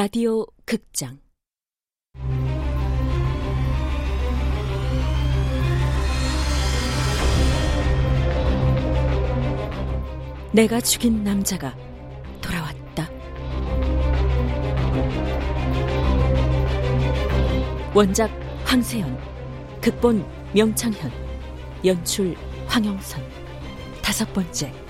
라디오 극장 내가 죽인 남자가 돌아왔다. 원작 황세연, 극본 명창현, 연출 황영선. 다섯 번째.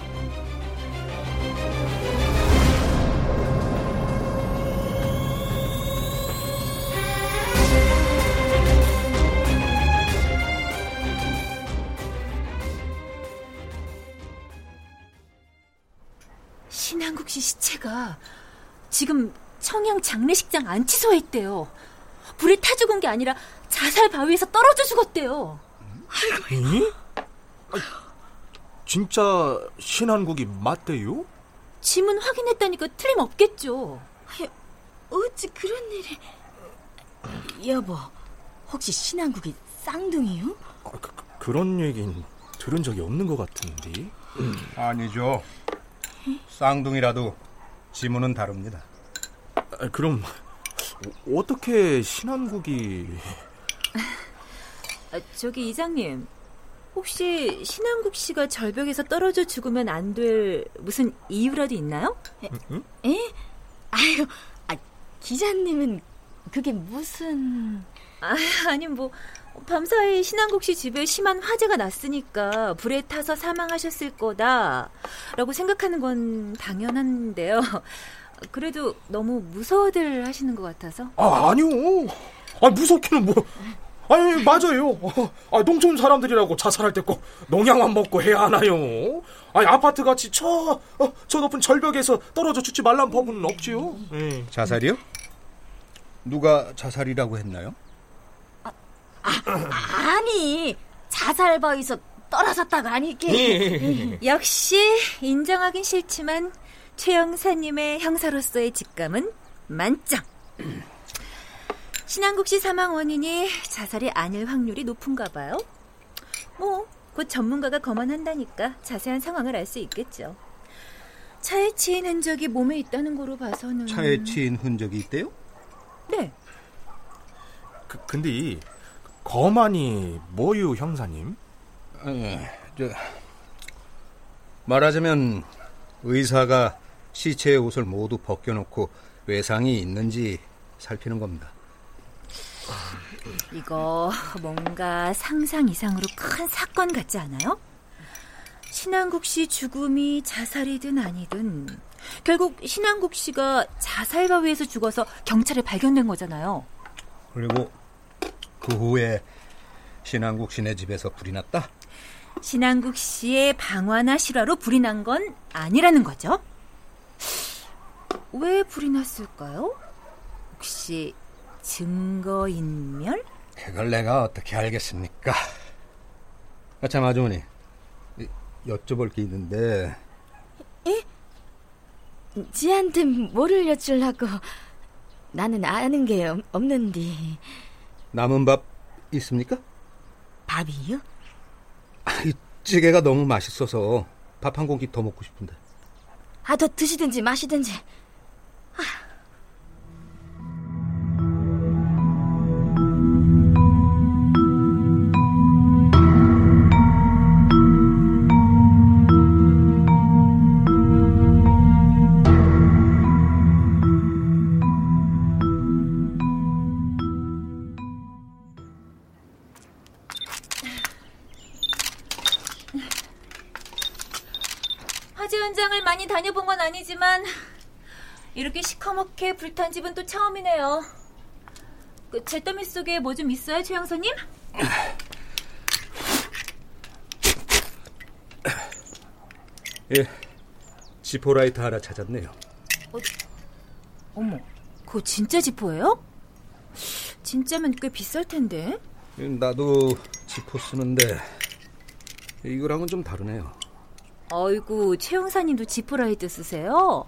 시체가 지금 청양 장례식장 안치소에 있대요. 불에 타 죽은 게 아니라 자살 바위에서 떨어져 죽었대요. 아이고. 진짜 신한국이 맞대요? 짐은 확인했다니까 틀림없겠죠. 어찌 그런 일이... 여보, 혹시 신한국이 쌍둥이요? 아, 그, 그, 런 얘긴 들은 적이 없는 것 같은데. 아니죠. 쌍둥이라도 지문은 다릅니다. 아, 그럼 어떻게 신한국이... 아, 저기 이장님, 혹시 신한국 씨가 절벽에서 떨어져 죽으면 안 될 무슨 이유라도 있나요? 에? 응? 에? 아유, 아, 기자님은 그게 무슨... 아, 아니 뭐 밤사이 신한국 씨 집에 심한 화재가 났으니까 불에 타서 사망하셨을 거다라고 생각하는 건 당연한데요. 그래도 너무 무서워들 하시는 것 같아서. 아, 아니요. 아, 무섭기는 뭐. 아니, 맞아요. 아, 농촌 사람들이라고 자살할 때 꼭 농약만 먹고 해야 하나요? 아니, 아파트 같이 저, 어, 저 높은 절벽에서 떨어져 죽지 말란 법은 없지요. 네. 자살이요? 누가 자살이라고 했나요? 아, 아, 아니, 자살바위에서 떨어졌다가 아니게. 예. 역시 인정하긴 싫지만 최 형사님의 형사로서의 직감은 만점. 신한국 씨 사망 원인이 자살이 아닐 확률이 높은가 봐요. 뭐, 곧 전문가가 검안한다니까 자세한 상황을 알 수 있겠죠. 차에 치인 흔적이 몸에 있다는 거로 봐서는 차에 치인 흔적이 있대요? 네. 그, 근데 거만이 뭐유 형사님? 에, 저, 말하자면 의사가 시체의 옷을 모두 벗겨놓고 외상이 있는지 살피는 겁니다. 이거 뭔가 상상 이상으로 큰 사건 같지 않아요? 신한국 씨 죽음이 자살이든 아니든 결국 신한국 씨가 자살 바위에서 죽어서 경찰에 발견된 거잖아요. 그리고 그 후에 신한국 씨네 집에서 불이 났다? 신한국 씨의 방화나 실화로 불이 난 건 아니라는 거죠? 왜 불이 났을까요? 혹시 증거인멸? 그걸 내가 어떻게 알겠습니까? 아, 참, 아주머니. 여쭤볼 게 있는데. 에? 지한테 뭐를 여쭈려고. 나는 아는 게 없는데. 남은 밥 있습니까? 밥이요? 아, 이 찌개가 너무 맛있어서 밥 한 공기 더 먹고 싶은데. 아, 더 드시든지 마시든지. 아니지만 이렇게 시커멓게 불탄 집은 또 처음이네요. 그 잿더미 속에 뭐 좀 있어요, 최 형사님? 예, 지포라이터 하나 찾았네요. 어, 어머, 그거 진짜 지포예요? 진짜면 꽤 비쌀 텐데. 나도 지포 쓰는데 이거랑은 좀 다르네요. 어이구, 최용사님도 지프라이드 쓰세요?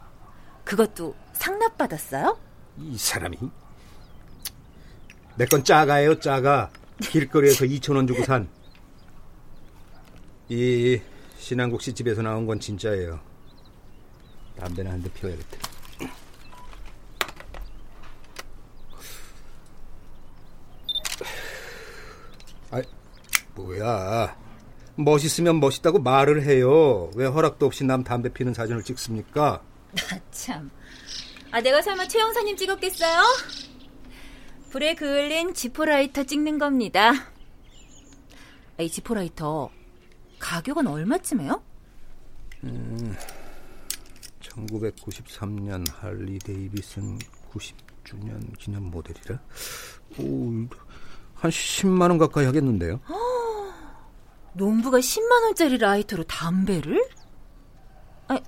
그것도 상납받았어요? 이 사람이? 내 건 짜가예요, 짜가. 길거리에서 2천원 주고 산. 이 신한국 씨 집에서 나온 건 진짜예요. 담배나 한 대 피워야겠다. 아, 뭐야. 멋있으면 멋있다고 말을 해요. 왜 허락도 없이 남 담배 피는 사진을 찍습니까? 아, 참. 아, 내가 설마 최 형사님 찍었겠어요? 불에 그을린 지포라이터 찍는 겁니다. 아, 이 지포라이터 가격은 얼마쯤에요? 음, 1993년 할리 데이비슨 90주년 기념 모델이라. 오, 한 10만 원 가까이 하겠는데요. 농부가 10만 원짜리 라이터로 담배를? 아,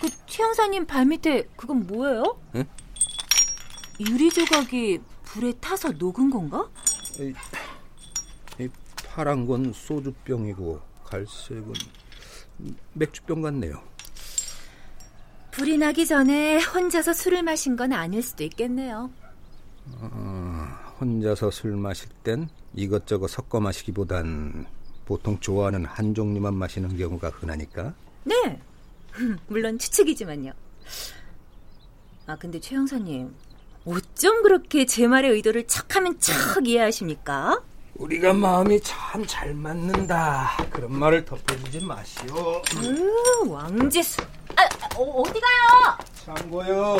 그 최영사님 발밑에 그건 뭐예요? 응? 유리 조각이 불에 타서 녹은 건가? 이, 이 파란 건 소주병이고 갈색은 맥주병 같네요. 불이 나기 전에 혼자서 술을 마신 건 아닐 수도 있겠네요. 어, 혼자서 술 마실 땐 이것저것 섞어 마시기보단 보통 좋아하는 한 종류만 마시는 경우가 흔하니까. 네. 물론 추측이지만요. 아, 근데 최 형사님, 어쩜 그렇게 제 말의 의도를 척하면 척 이해하십니까? 우리가 마음이 참 잘 맞는다. 그런 말을 덮어주지 마시오. 으, 왕지수. 아, 어, 어디 가요? 참고요.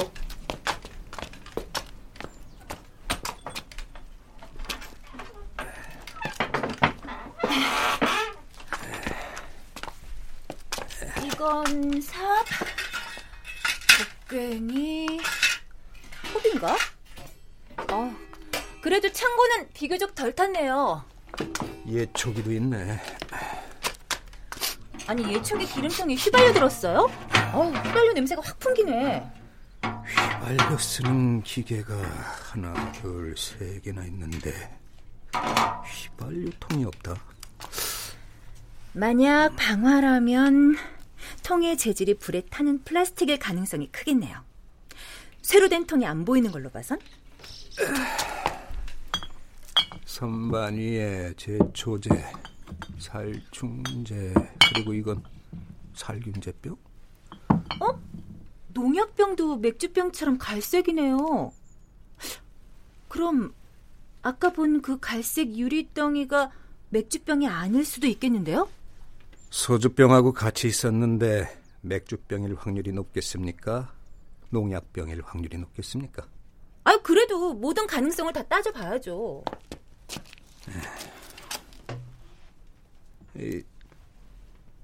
건 삽, 곡괭이, 톱인가? 어, 그래도 창고는 비교적 덜 탔네요. 예초기도 있네. 아니 예초기 기름통에 휘발유 들었어요? 어, 휘발유 냄새가 확 풍기네. 휘발유 쓰는 기계가 하나, 둘, 세 개나 있는데 휘발유통이 없다. 만약 방화라면 통의 재질이 불에 타는 플라스틱일 가능성이 크겠네요. 쇠로 된 통이 안 보이는 걸로 봐선? 선반 위에 제초제, 살충제, 그리고 이건 살균제병? 어? 농약병도 맥주병처럼 갈색이네요. 그럼 아까 본 그 갈색 유리덩이가 맥주병이 아닐 수도 있겠는데요? 소주병하고 같이 있었는데 맥주병일 확률이 높겠습니까? 농약병일 확률이 높겠습니까? 아, 그래도 모든 가능성을 다 따져봐야죠. 이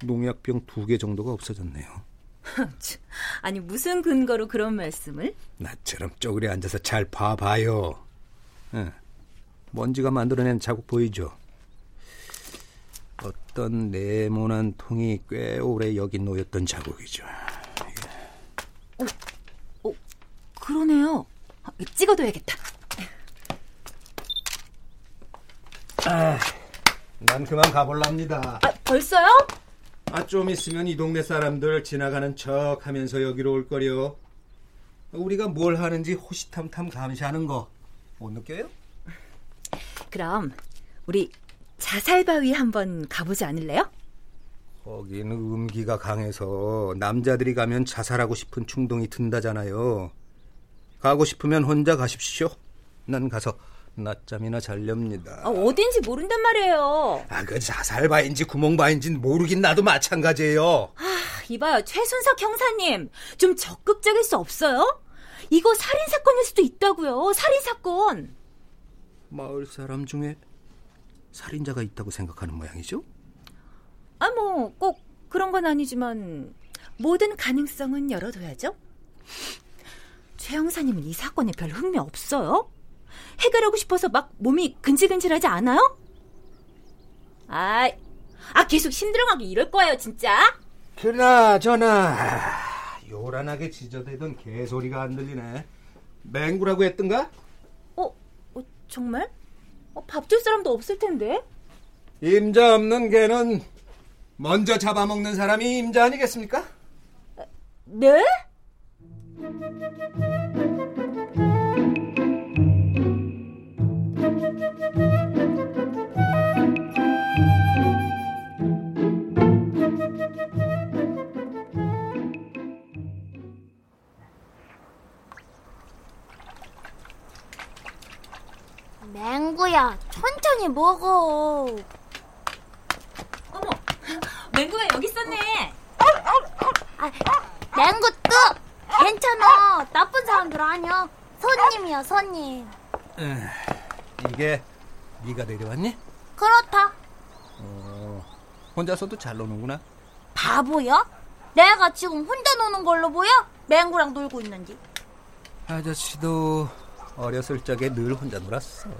농약병 두 개 정도가 없어졌네요. 아니 무슨 근거로 그런 말씀을? 나처럼 쪼그려 앉아서 잘 봐봐요. 예. 먼지가 만들어낸 자국 보이죠? 어떤 네모난 통이 꽤 오래 여기 놓였던 자국이죠. 어, 그러네요. 아, 찍어둬야겠다. 난 그만 가볼랍니다. 아, 벌써요? 아, 좀 있으면 이 동네 사람들 지나가는 척 하면서 여기로 올 거려. 우리가 뭘 하는지 호시탐탐 감시하는 거 못 느껴요? 그럼 우리 자살바위 한번 가보지 않을래요? 거기는 음기가 강해서 남자들이 가면 자살하고 싶은 충동이 든다잖아요. 가고 싶으면 혼자 가십시오. 난 가서 낮잠이나 잘렵니다. 아, 어딘지 모른단 말이에요. 아, 그 자살바인지 구멍바인지는 모르긴 나도 마찬가지예요. 아, 이봐요. 최순석 형사님. 좀 적극적일 수 없어요? 이거 살인사건일 수도 있다고요. 살인사건. 마을 사람 중에 살인자가 있다고 생각하는 모양이죠? 아, 뭐, 꼭 그런 건 아니지만, 모든 가능성은 열어둬야죠. 최 형사님은 이 사건에 별 흥미 없어요? 해결하고 싶어서 막 몸이 근질근질하지 않아요? 아, 아 계속 힘들어가게 이럴 거예요, 진짜. 그나저나 요란하게 지저대던 개소리가 안 들리네. 맹구라고 했던가? 어, 어 정말? 어, 밥줄 사람도 없을 텐데. 임자 없는 개는 먼저 잡아먹는 사람이 임자 아니겠습니까? 네? 먹어. 어머, 맹구가 여기 있었네. 아, 맹구 뜨! 괜찮아. 나쁜 사람들 아니야. 손님이야, 손님. 이게 네가 내려왔니? 그렇다. 어, 혼자서도 잘 노는구나. 바보야? 내가 지금 혼자 노는 걸로 보여? 맹구랑 놀고 있는지. 아저씨도 어렸을 적에 늘 혼자 놀았어.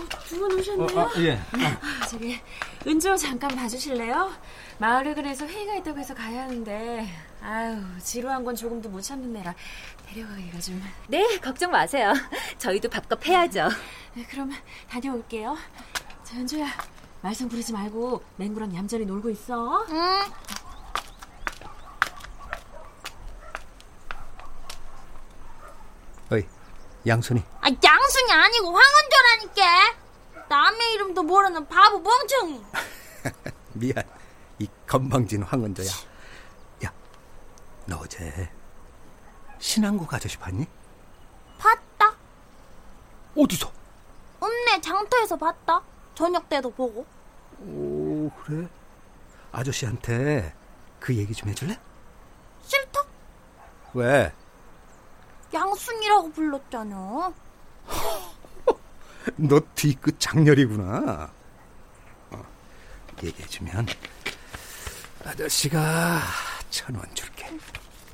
두 분 오셨네요. 어, 아, 예. 아, 저기 은조 잠깐 봐주실래요? 마을에 그래서 회의가 있다고 해서 가야 하는데 아유 지루한 건 조금도 못 참는 애라 데려가기가 좀. 네, 걱정 마세요. 저희도 밥값 해야죠. 네, 그럼 다녀올게요. 저 은조야 말썽 부리지 말고 맹구랑 얌전히 놀고 있어. 응. 어이, 양순이. 아, 양순이 아니고 황은조라니까. 남의 이름도 모르는 바보 멍청이. 미안. 이 건방진 황은조야. 야, 너 어제 신한국 아저씨 봤니? 봤다. 어디서? 읍내 장터에서 봤다. 저녁 때도 보고. 오, 그래? 아저씨한테 그 얘기 좀 해줄래? 싫다. 왜? 양순이라고 불렀잖아. 너 뒤끝 장렬이구나. 어, 얘기해주면 아저씨가 천 원 줄게.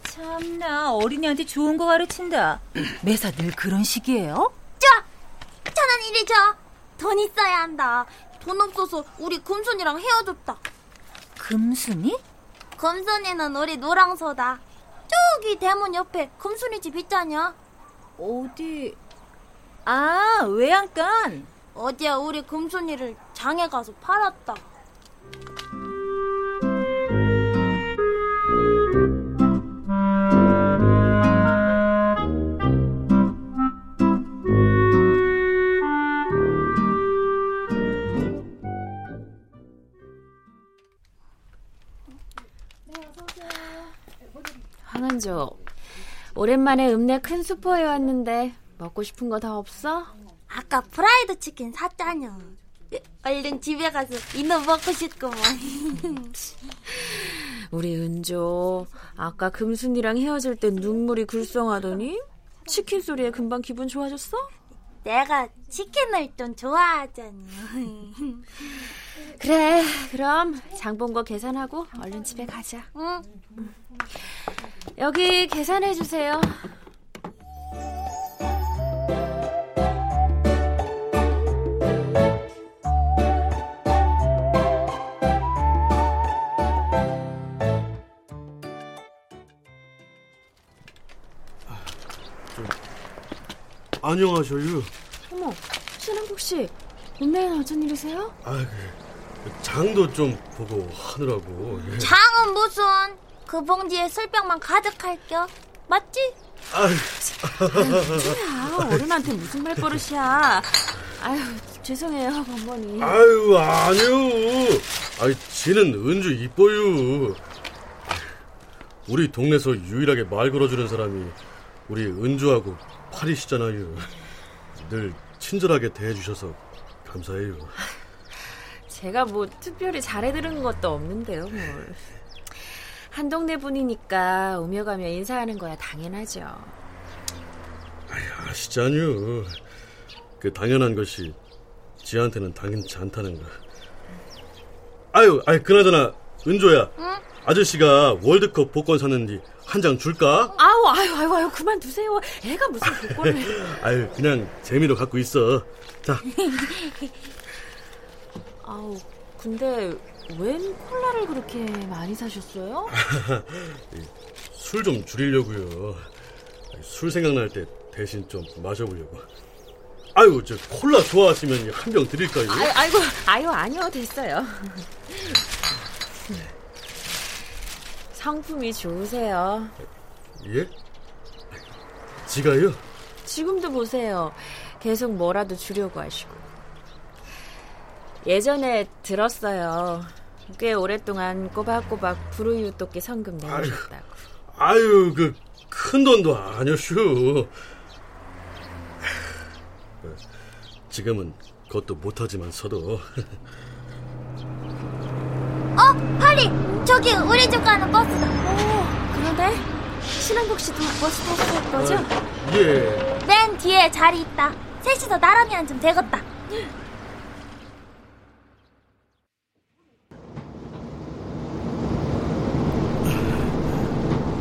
참나, 어린이한테 좋은 거 가르친다. 매사 늘 그런 식이에요? 자, 천원 이리 줘. 돈 있어야 한다. 돈 없어서 우리 금순이랑 헤어졌다. 금순이? 금순이는 우리 노랑소다. 저기 대문 옆에 금순이 집 있잖냐. 어디? 아, 외양간. 어제 우리 금순이를 장에 가서 팔았다. 황은조 오랜만에 읍내 큰 슈퍼에 왔는데 먹고 싶은 거 다 없어? 아까 프라이드 치킨 샀잖여. 얼른 집에 가서 이놈 먹고 싶구먼. 우리 은조 아까 금순이랑 헤어질 때 눈물이 글썽하더니 치킨 소리에 금방 기분 좋아졌어? 내가 치킨을 좀 좋아하잖여. 그래 그럼 장 본 거 계산하고 얼른 집에 가자 응. 여기 계산해 주세요 안녕하셔요. 어머 신한국 씨 읍내엔 어쩐 일이세요? 아, 그, 장도 좀 보고 하느라고. 예. 장은 무슨 그 봉지에 술병만 가득할겨. 맞지? 아, 아 어른한테 무슨 말버릇이야 아유 죄송해요 어머니 아유 아니요. 아이 지는 은주 이뻐요. 우리 동네에서 유일하게 말 걸어주는 사람이 우리 은주하고 파리시잖아요. 늘 친절하게 대해주셔서 감사해요. 제가 뭐 특별히 잘해드리는 것도 없는데요, 뭘. 한 동네 분이니까 오며 가며 인사하는 거야 당연하죠. 아시잖요. 그 당연한 것이 지한테는 당연치 않다는 거. 아유, 아유 그나저나 은조야. 아저씨가 월드컵 복권 샀는데 한 장 줄까? 아우, 아유, 아유, 아유, 그만 두세요. 애가 무슨 복권을. 아유, 그냥 재미로 갖고 있어. 자, 아우, 근데 웬 콜라를 그렇게 많이 사셨어요? 술 좀 줄이려고요. 술 생각날 때 대신 좀 마셔보려고. 아유, 저 콜라 좋아하시면 한 병 드릴까요? 아유, 아이고, 아유, 아니요, 됐어요. 성품이 좋으세요. 예? 지가요? 지금도 보세요. 계속 뭐라도 주려고 하시고. 예전에 들었어요. 꽤 오랫동안 꼬박꼬박 불우이웃돕기 성금 내주셨다고. 아유, 그 큰 돈도 아니었슈. 지금은 그것도 못하지만 서도 어, 파리! 저기 우리 집 가는 버스다. 그런데 신한국 씨도 버스 타고 갈 거죠? 어, 예. 맨 뒤에 자리 있다. 셋이서 나란히 앉으면 되겠다.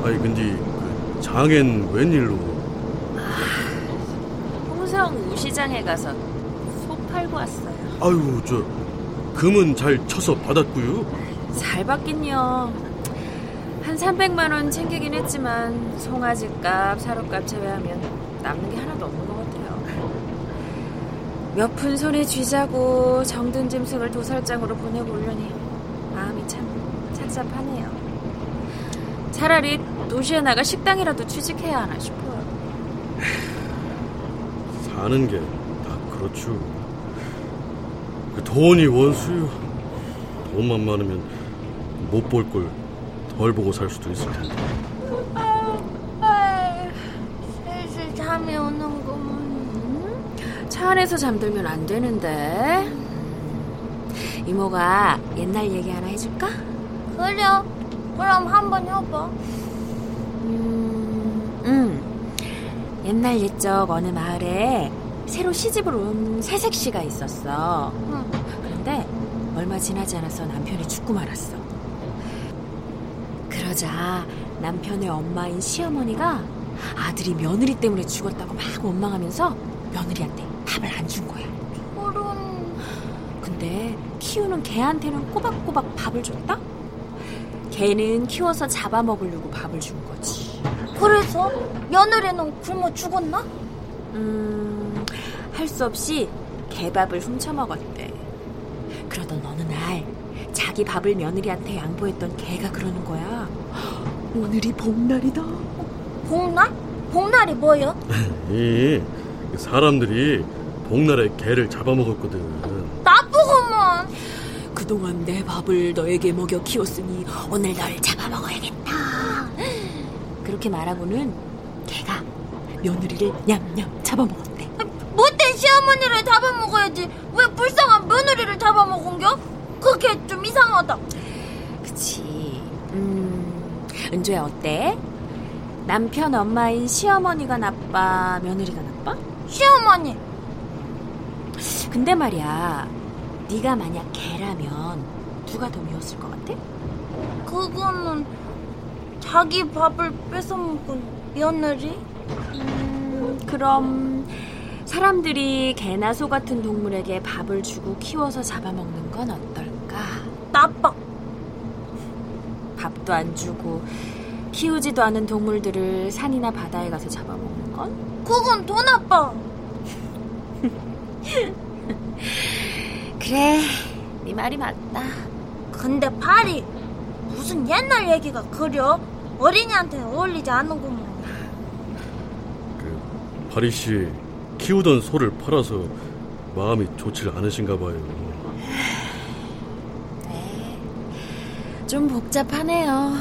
아니 근데 그 장엔 웬일로? 홍성 우시장에 가서 소 팔고 왔어요. 아유 저 금은 잘 쳐서 받았고요. 잘 받긴요. 한 300만 원 챙기긴 했지만 송아지 값, 사료 값 제외하면 남는 게 하나도 없는 것 같아요. 몇 푼 손에 쥐자고 정든 짐승을 도살장으로 보내고 오려니 마음이 참 착잡하네요. 차라리 도시에 나가 식당이라도 취직해야 하나 싶어요. 사는 게 다 그렇죠. 그 돈이 원수요. 돈만 많으면 못 볼 걸 덜 보고 살 수도 있을 텐데. 슬슬 잠이 오는구먼. 차 안에서 잠들면 안 되는데. 이모가 옛날 얘기 하나 해줄까? 그래. 그럼 한번 해봐. 음, 음. 옛날 옛적 어느 마을에 새로 시집을 온 새색 씨가 있었어. 응. 그런데 얼마 지나지 않아서 남편이 죽고 말았어. 그러자 남편의 엄마인 시어머니가 아들이 며느리 때문에 죽었다고 막 원망하면서 며느리한테 밥을 안 준 거야. 그런. 근데 키우는 개한테는 꼬박꼬박 밥을 줬다? 개는 키워서 잡아먹으려고 밥을 준 거지. 그래서 며느리는 굶어 죽었나? 음, 할 수 없이 개밥을 훔쳐 먹었대. 그러던 어느 날 자기 밥을 며느리한테 양보했던 개가 그러는 거야. 오늘이 복날이다. 복날? 복날이 뭐야? 이 사람들이 복날에 개를 잡아먹었거든. 나쁘구먼. 그동안 내 밥을 너에게 먹여 키웠으니 오늘 널 잡아먹어야겠다. 그렇게 말하고는 개가 며느리를 냠냠 잡아먹었대. 못된 시어머니를 잡아먹어야지. 왜 불쌍한 며느리를 잡아먹은겨? 그게 좀 이상하다. 그치. 음, 은조야 어때? 남편 엄마인 시어머니가 나빠, 며느리가 나빠? 시어머니. 근데 말이야, 네가 만약 개라면 누가 더 미웠을 것 같아? 그거는 자기 밥을 뺏어먹은 며느리? 음, 그럼 사람들이 개나 소 같은 동물에게 밥을 주고 키워서 잡아먹는 건 어떨까? 나빠. 밥도 안 주고 키우지도 않은 동물들을 산이나 바다에 가서 잡아먹는 건? 그건 더 나빠. 그래, 네 말이 맞다. 근데 파리 무슨 옛날 얘기가 그려? 어린이한테는 어울리지 않는구먼. 그 파리 씨 키우던 소를 팔아서 마음이 좋질 않으신가 봐요. 네, 좀 복잡하네요.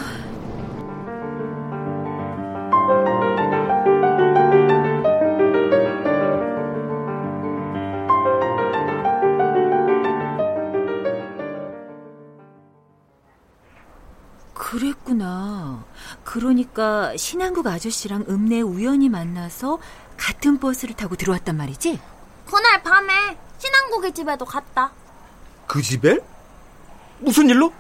그랬구나. 그러니까 신한국 아저씨랑 읍내 우연히 만나서 같은 버스를 타고 들어왔단 말이지? 그날 밤에 신한국의 집에도 갔다. 그 집에? 무슨 일로?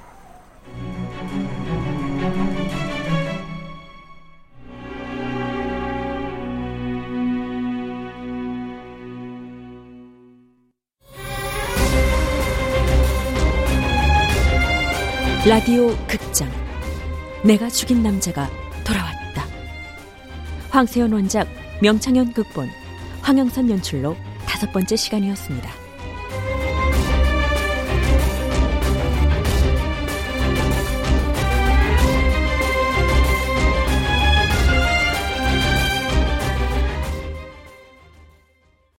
라디오 극장 내가 죽인 남자가 돌아왔다. 황세현 원작, 명창현 극본, 황영선 연출로 다섯 번째 시간이었습니다.